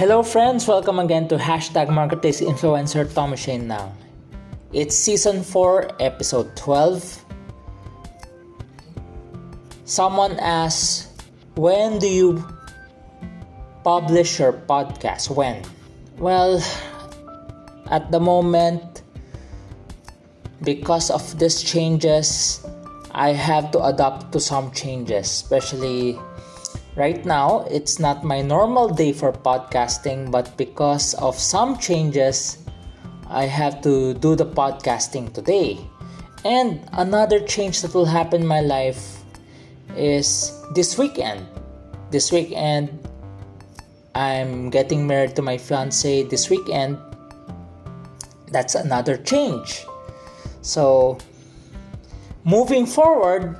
Hello, friends. Welcome again to hashtag Marketplace Influencer Tom Shane now. It's season 4, episode 12. Someone asks, When do you publish your podcast? When? Well, at the moment, because of these changes, I have to adapt to some changes, especially Right now, it's not my normal day for podcasting, but because of some changes, I have to do the podcasting today. And another change that will happen in my life is this weekend. This weekend, I'm getting married to my fiance this weekend. That's another change. So, moving forward,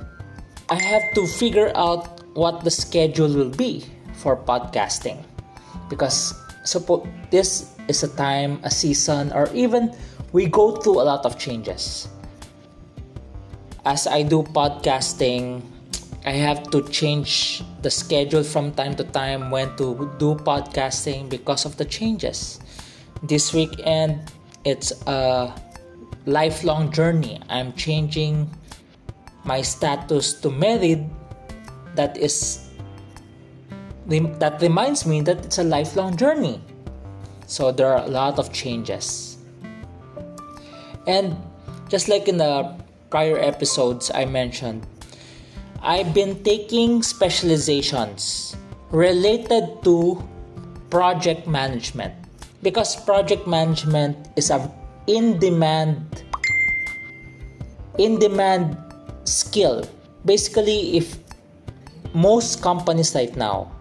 I have to figure out what the schedule will be for podcasting. Because suppose this is a time a season or even we go through a lot of changes. As i do podcasting i have to change the schedule from time to time when to do podcasting because of the changes. This weekend it's a lifelong journey. I'm changing my status to married that is that reminds me that it's a lifelong journey. So there are a lot of changes. And just like in the prior episodes I mentioned, I've been taking specializations related to project management because project management is a in demand in demand skill basically if most companies right now,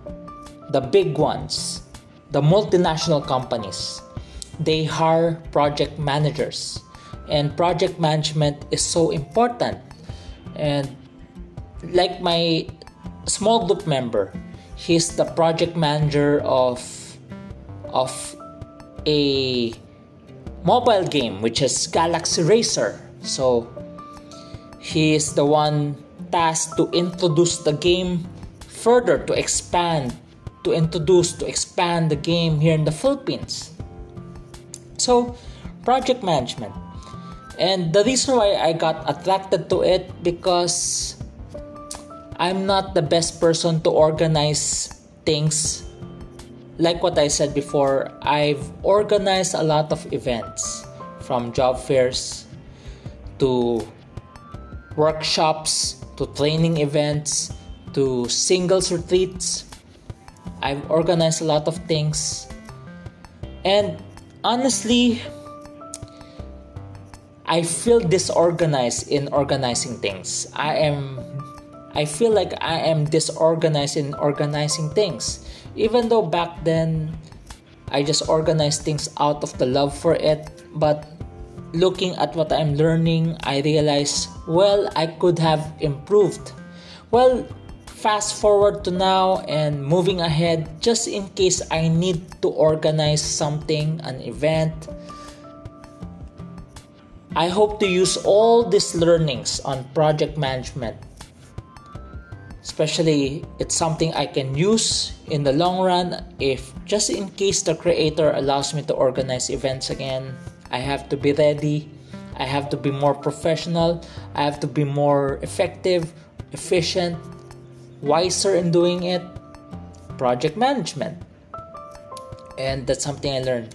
the big ones, the multinational companies, they hire project managers. And project management is so important. And like my small group member, he's the project manager of of a mobile game which is Galaxy Racer. So he is the one tasked to introduce the game further, to expand, to introduce, to expand the game here in the Philippines. So, project management. And the reason why I got attracted to it because I'm not the best person to organize things. Like what I said before, I've organized a lot of events from job fairs to workshops to training events to singles retreats. I've organized a lot of things. And honestly, I feel disorganized in organizing things. I am I feel like I am disorganized in organizing things. Even though back then I just organized things out of the love for it, but looking at what I'm learning, I realize, well, I could have improved. Well, fast forward to now and moving ahead, just in case I need to organize something, an event. I hope to use all these learnings on project management. Especially, it's something I can use in the long run if just in case the creator allows me to organize events again I have to be ready. I have to be more professional. I have to be more effective, efficient, wiser in doing it. Project management. And that's something I learned.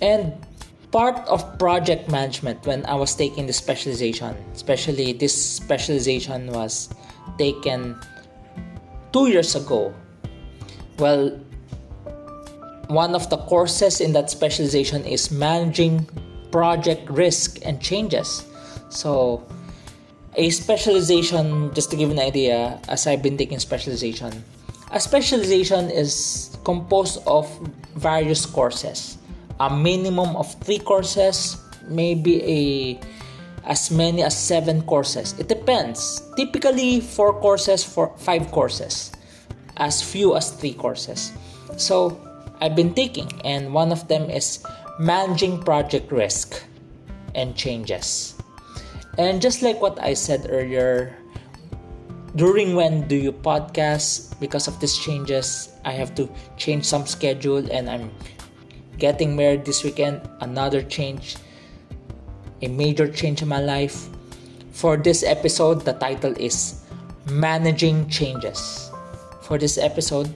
And part of project management when I was taking the specialization, especially this specialization was taken two years ago. Well, one of the courses in that specialization is managing project risk and changes. So, a specialization, just to give an idea, as I've been taking specialization, a specialization is composed of various courses. A minimum of three courses, maybe a as many as seven courses. It depends. Typically, four courses for five courses, as few as three courses. So, I've been taking, and one of them is managing project risk and changes. And just like what I said earlier, during when do you podcast? Because of these changes i have to change some schedule and i'm getting married this weekend. Another change a major change in my life. For this episode the title is managing changes. For this episode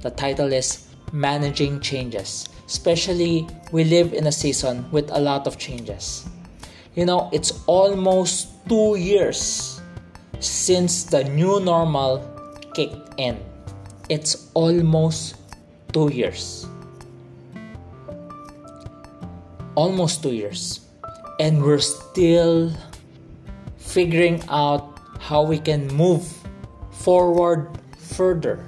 the title is managing changes especially we live in a season with a lot of changes you know it's almost two years since the new normal kicked in. It's almost two years. Almost two years. And we're still figuring out how we can move forward further.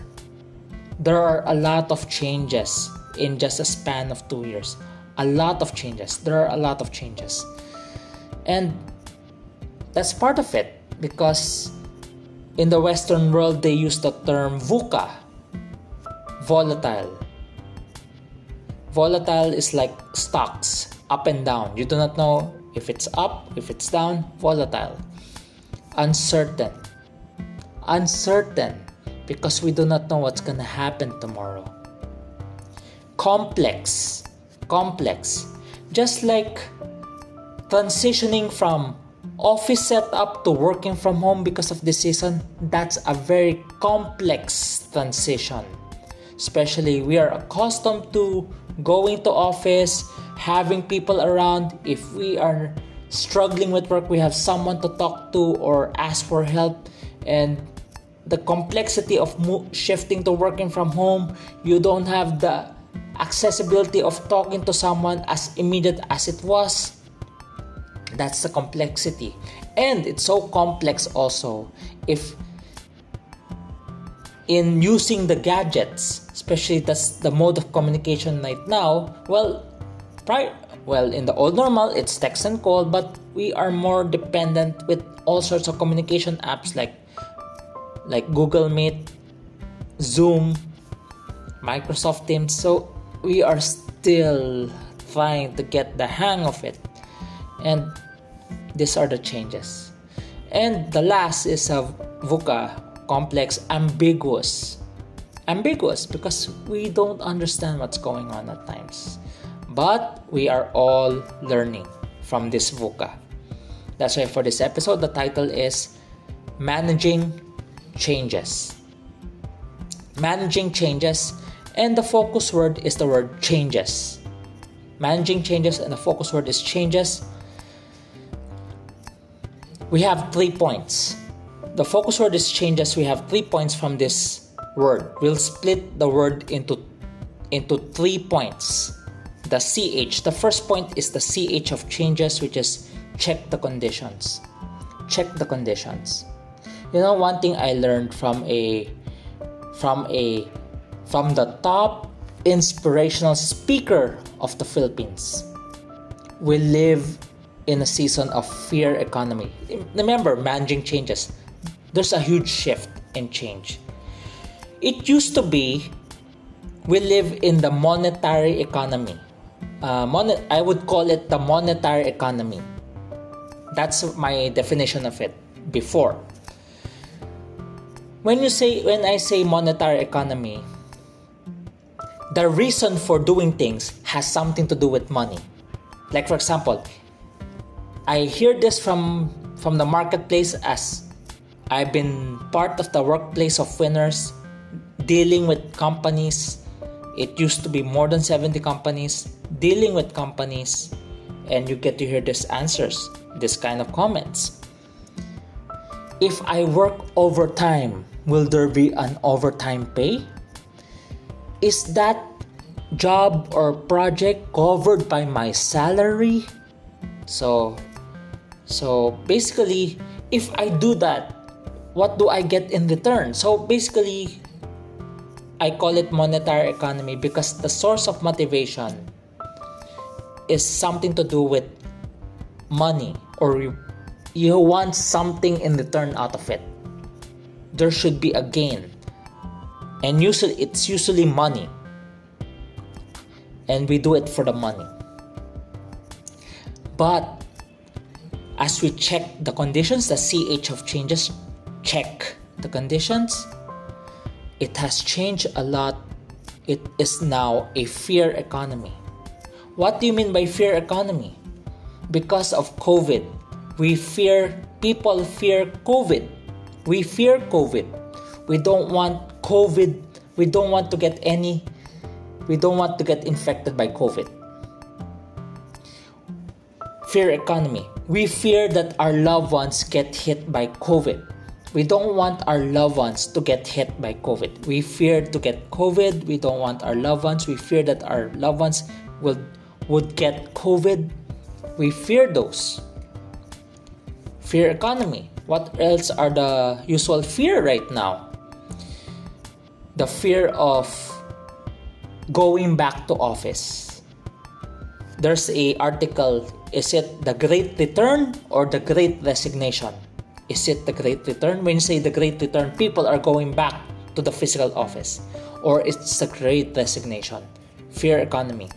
There are a lot of changes in just a span of two years. A lot of changes. There are a lot of changes. And that's part of it because in the Western world they use the term VUCA, volatile. Volatile is like stocks, up and down. You do not know if it's up, if it's down, volatile. Uncertain. Uncertain because we do not know what's to happen tomorrow. Complex. Complex. Just like transitioning from office setup to working from home because of the season, that's a very complex transition. Especially we are accustomed to going to office, having people around. If we are struggling with work, we have someone to talk to or ask for help and the complexity of mo- shifting to working from home, you don't have the accessibility of talking to someone as immediate as it was. That's the complexity. And it's so complex also. If in using the gadgets especially that's the mode of communication right now well prior well in the old normal it's text and call but we are more dependent with all sorts of communication apps like like google meet zoom microsoft teams. So we are still trying to get the hang of it. And these are the changes. And the last is a VUCA complex ambiguous. Ambiguous because we don't understand what's going on at times. But we are all learning from this VUCA. That's why for this episode the title is managing changes. Managing changes and the focus word is the word changes managing changes and the focus word is changes we have three points. The focus word is changes. We have three points from this word. We'll split the word into into three points. The CH. The first point is the CH of changes, which is check the conditions. Check the conditions. You know, one thing I learned from a from a from the top inspirational speaker of the Philippines. We live in a season of fear economy. Remember, managing changes. There's a huge shift in change. It used to be we live in the monetary economy. Uh, mon- I would call it the monetary economy. That's my definition of it before. When you say when I say monetary economy, the reason for doing things has something to do with money. Like for example, I hear this from from the marketplace as I've been part of the workplace of winners dealing with companies. It used to be more than 70 companies dealing with companies and you get to hear these answers, this kind of comments. If I work overtime, will there be an overtime pay? Is that job or project covered by my salary? So so basically, if I do that, what do I get in return? So basically, I call it monetary economy because the source of motivation is something to do with money or you, you want something in return out of it. There should be a gain. And usually it's usually money. And we do it for the money. But as we check the conditions, the CH of changes, check. the conditions, it has changed a lot. It is now a fear economy. What do you mean by fear economy? Because of COVID, we fear, people fear COVID. We fear COVID. We don't want COVID. We don't want to get any, we don't want to get infected by COVID. Fear economy. We fear that our loved ones get hit by COVID. We don't want our loved ones to get hit by COVID. We fear to get COVID. We don't want our loved ones. We fear that our loved ones will would get COVID. We fear those. Fear economy. What else are the usual fear right now? The fear of going back to office. There's a article is it the great return or the great resignation? Is it the great return? When you say the great return, people are going back to the physical office. Or it's the great resignation. Fear economy.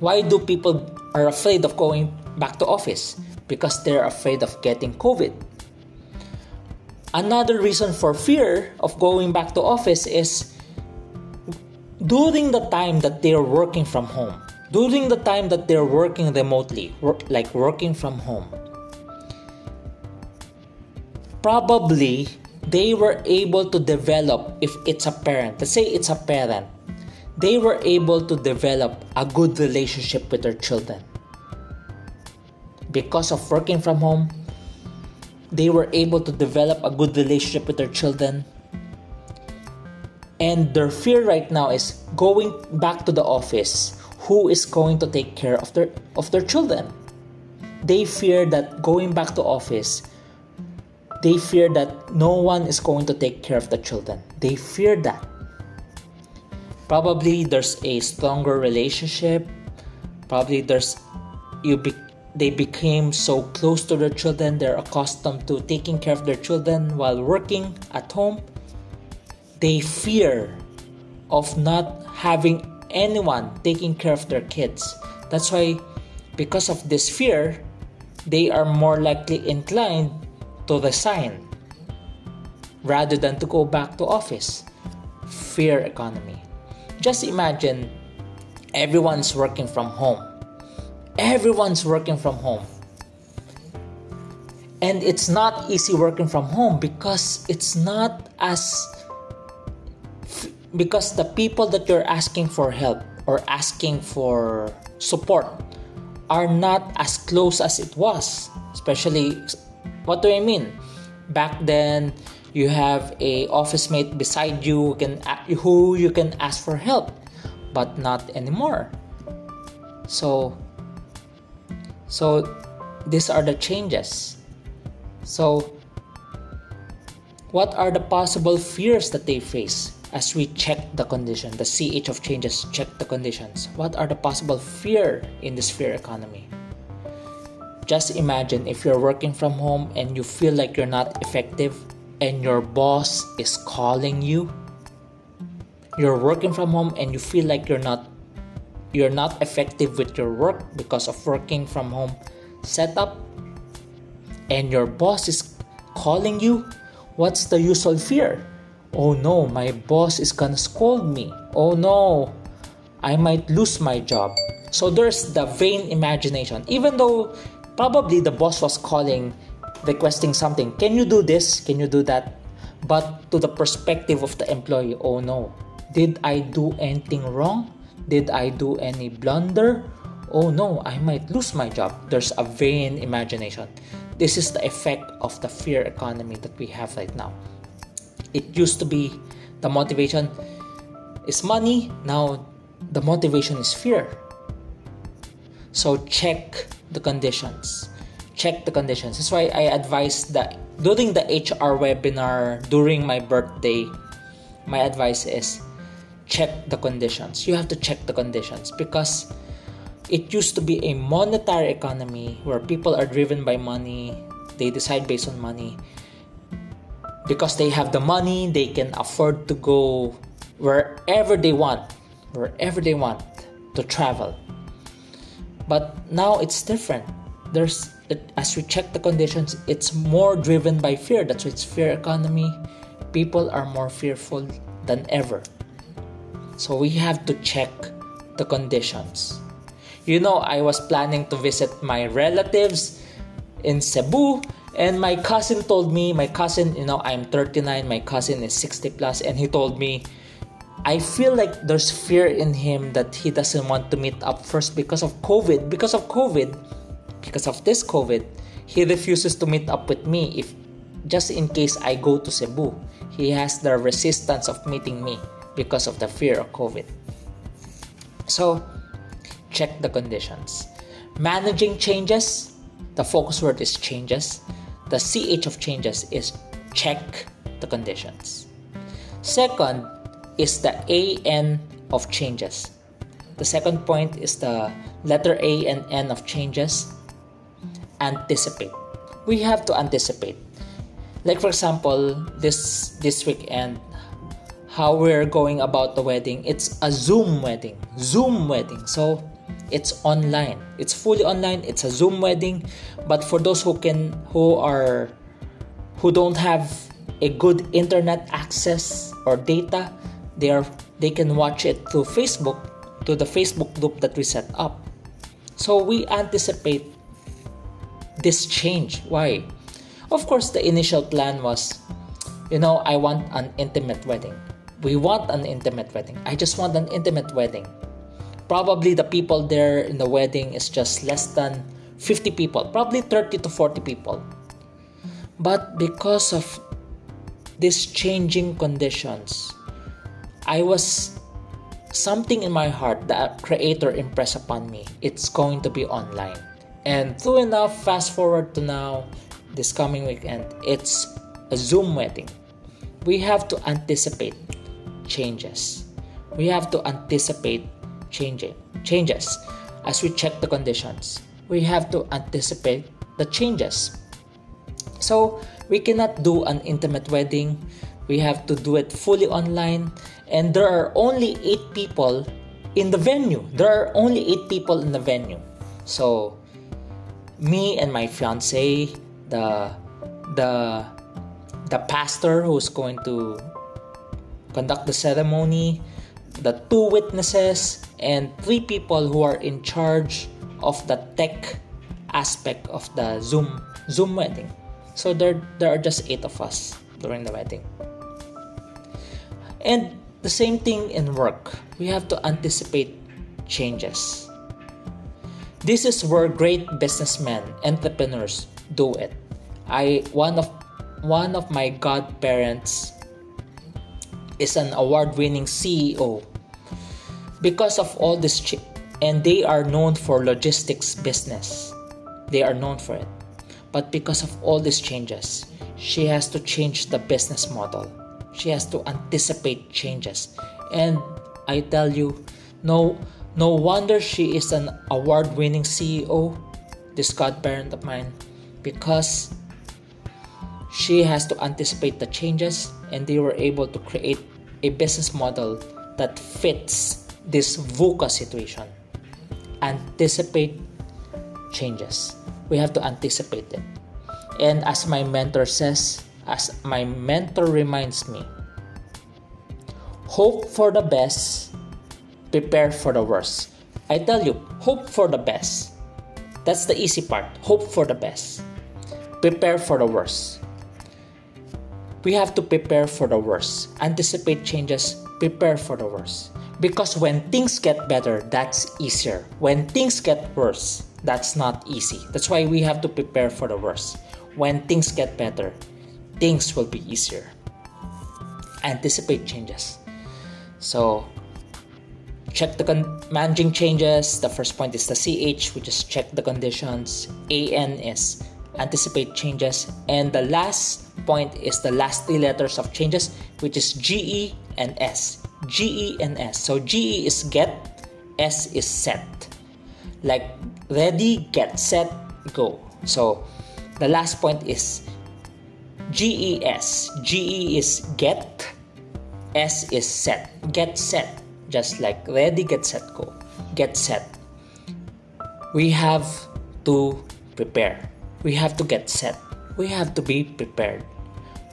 Why do people are afraid of going back to office? Because they're afraid of getting COVID. Another reason for fear of going back to office is during the time that they're working from home, during the time that they're working remotely, like working from home, probably they were able to develop if it's a parent let's say it's a parent they were able to develop a good relationship with their children. Because of working from home they were able to develop a good relationship with their children and their fear right now is going back to the office who is going to take care of their of their children they fear that going back to office they fear that no one is going to take care of the children. They fear that. Probably there's a stronger relationship. Probably there's you be, they became so close to their children, they're accustomed to taking care of their children while working at home. They fear of not having anyone taking care of their kids. That's why because of this fear, they are more likely inclined to resign rather than to go back to office. Fear economy. Just imagine everyone's working from home. Everyone's working from home. And it's not easy working from home because it's not as because the people that you're asking for help or asking for support are not as close as it was, especially what do I mean? Back then, you have a office mate beside you who, can, who you can ask for help, but not anymore. So, so these are the changes. So, what are the possible fears that they face as we check the condition? The CH of changes check the conditions. What are the possible fear in this fear economy? Just imagine if you're working from home and you feel like you're not effective and your boss is calling you. You're working from home and you feel like you're not you're not effective with your work because of working from home setup and your boss is calling you. What's the usual fear? Oh no, my boss is gonna scold me. Oh no, I might lose my job. So there's the vain imagination. Even though probably the boss was calling requesting something can you do this can you do that but to the perspective of the employee oh no did i do anything wrong did i do any blunder? Oh no i might lose my job. There's a vain imagination. This is the effect of the fear economy that we have right now. It used to be the motivation is money. Now the motivation is fear. So check the conditions. Check the conditions. That's why I advise that during the HR webinar during my birthday, my advice is check the conditions. You have to check the conditions because it used to be a monetary economy where people are driven by money, they decide based on money. Because they have the money, they can afford to go wherever they want, wherever they want to travel. But now it's different. There's as we check the conditions, it's more driven by fear. That's why it's fear economy. People are more fearful than ever. So we have to check the conditions. You know, I was planning to visit my relatives in Cebu, and my cousin told me, my cousin, you know, I'm 39, my cousin is 60 plus, and he told me, I feel like there's fear in him that he doesn't want to meet up first because of COVID. Because of COVID, because of this COVID, he refuses to meet up with me if just in case I go to Cebu. He has the resistance of meeting me because of the fear of COVID. So, check the conditions. Managing changes, the focus word is changes. The CH of changes is check the conditions. Second is the AN of changes. The second point is the letter A and N of changes anticipate. We have to anticipate. Like for example, this this weekend, how we're going about the wedding. It's a Zoom wedding. Zoom wedding. So it's online. It's fully online. It's a Zoom wedding. But for those who can who are who don't have a good internet access or data, they are they can watch it through Facebook to the Facebook group that we set up. So we anticipate this change. Why? Of course, the initial plan was, you know, I want an intimate wedding. We want an intimate wedding. I just want an intimate wedding. Probably the people there in the wedding is just less than 50 people, probably 30 to 40 people. But because of these changing conditions, I was something in my heart that creator impressed upon me. It's going to be online. And true enough, fast forward to now, this coming weekend, it's a Zoom wedding. We have to anticipate changes. We have to anticipate changing changes as we check the conditions. We have to anticipate the changes. So we cannot do an intimate wedding. We have to do it fully online, and there are only eight people in the venue. There are only eight people in the venue. So me and my fiance, the the the pastor who's going to conduct the ceremony, the two witnesses, and three people who are in charge of the tech aspect of the Zoom Zoom wedding. So there there are just eight of us during the wedding. And the same thing in work. We have to anticipate changes. This is where great businessmen, entrepreneurs do it. I one of one of my godparents is an award-winning CEO because of all this ch- and they are known for logistics business. They are known for it. But because of all these changes, she has to change the business model. She has to anticipate changes. And I tell you, no no wonder she is an award winning CEO, this godparent of mine, because she has to anticipate the changes and they were able to create a business model that fits this VUCA situation. Anticipate changes. We have to anticipate it. And as my mentor says, as my mentor reminds me, hope for the best prepare for the worst. I tell you, hope for the best. That's the easy part. Hope for the best. Prepare for the worst. We have to prepare for the worst. Anticipate changes, prepare for the worst. Because when things get better, that's easier. When things get worse, that's not easy. That's why we have to prepare for the worst. When things get better, things will be easier. Anticipate changes. So, check the con- managing changes. The first point is the CH, which is check the conditions. AN is anticipate changes. And the last point is the last three letters of changes, which is GE and S. GE and S. So GE is get, S is set. Like ready, get, set, go. So the last point is GES. GE is get, S is set. Get set just like ready get set go get set we have to prepare we have to get set. We have to be prepared.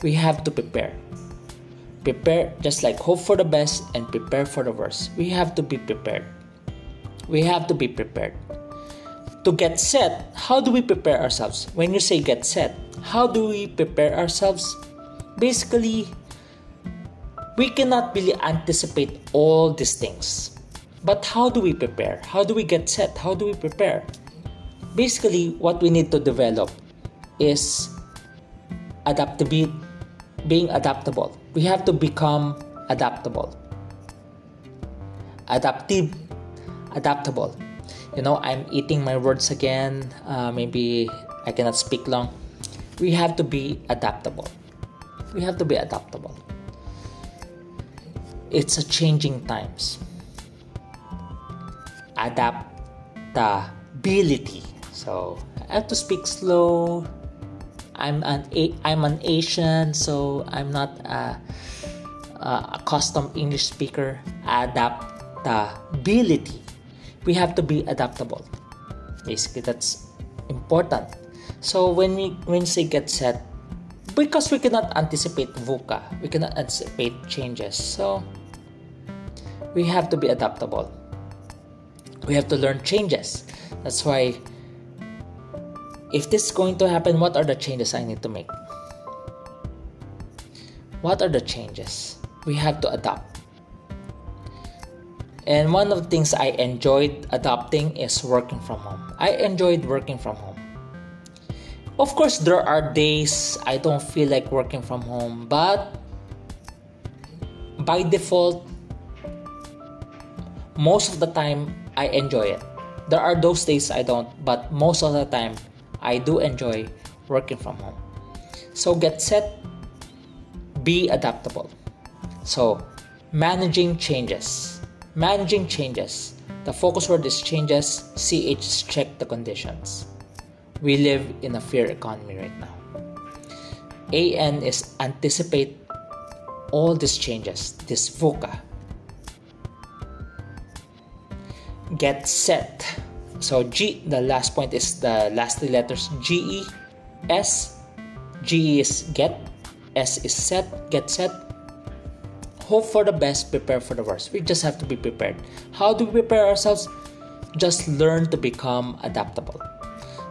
We have to prepare. Prepare just like hope for the best and prepare for the worst. We have to be prepared. We have to be prepared. To get set, how do we prepare ourselves? When you say get set, how do we prepare ourselves? Basically, we cannot really anticipate all these things. But how do we prepare? How do we get set? How do we prepare? Basically, what we need to develop is adaptability, being adaptable. We have to become adaptable. Adaptive, adaptable. You know, I'm eating my words again. Uh, maybe I cannot speak long. We have to be adaptable. We have to be adaptable. It's a changing times adaptability. So I have to speak slow. I'm an I'm an Asian, so I'm not a, a custom English speaker. Adaptability. We have to be adaptable. Basically, that's important. So when we when say get set, because we cannot anticipate VUCA, we cannot anticipate changes. So we have to be adaptable we have to learn changes. That's why if this is going to happen, what are the changes I need to make? What are the changes? We have to adapt. And one of the things I enjoyed adopting is working from home. I enjoyed working from home. Of course, there are days I don't feel like working from home, but by default, most of the time I enjoy it. There are those days I don't, but most of the time I do enjoy working from home. So get set, be adaptable. So managing changes. Managing changes. The focus word is changes. CH is check the conditions. We live in a fear economy right now. AN is anticipate all these changes, this VUCA, get set. So G, the last point is the last three letters G E S. G is get, S is set, get set. Hope for the best, prepare for the worst. We just have to be prepared. How do we prepare ourselves? Just learn to become adaptable.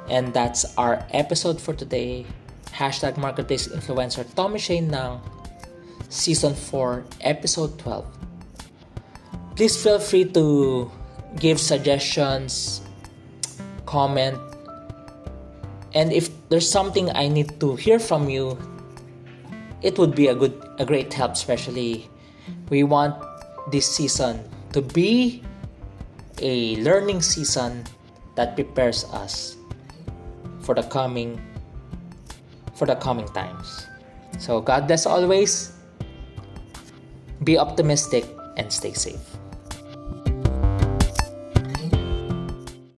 And that's our episode for today. Hashtag Marketplace Influencer Tommy Shane ng Season 4, Episode 12. Please feel free to give suggestions, comment, and if there's something I need to hear from you, it would be a good a great help especially we want this season to be a learning season that prepares us for the coming for the coming times. So God bless always. Be optimistic and stay safe.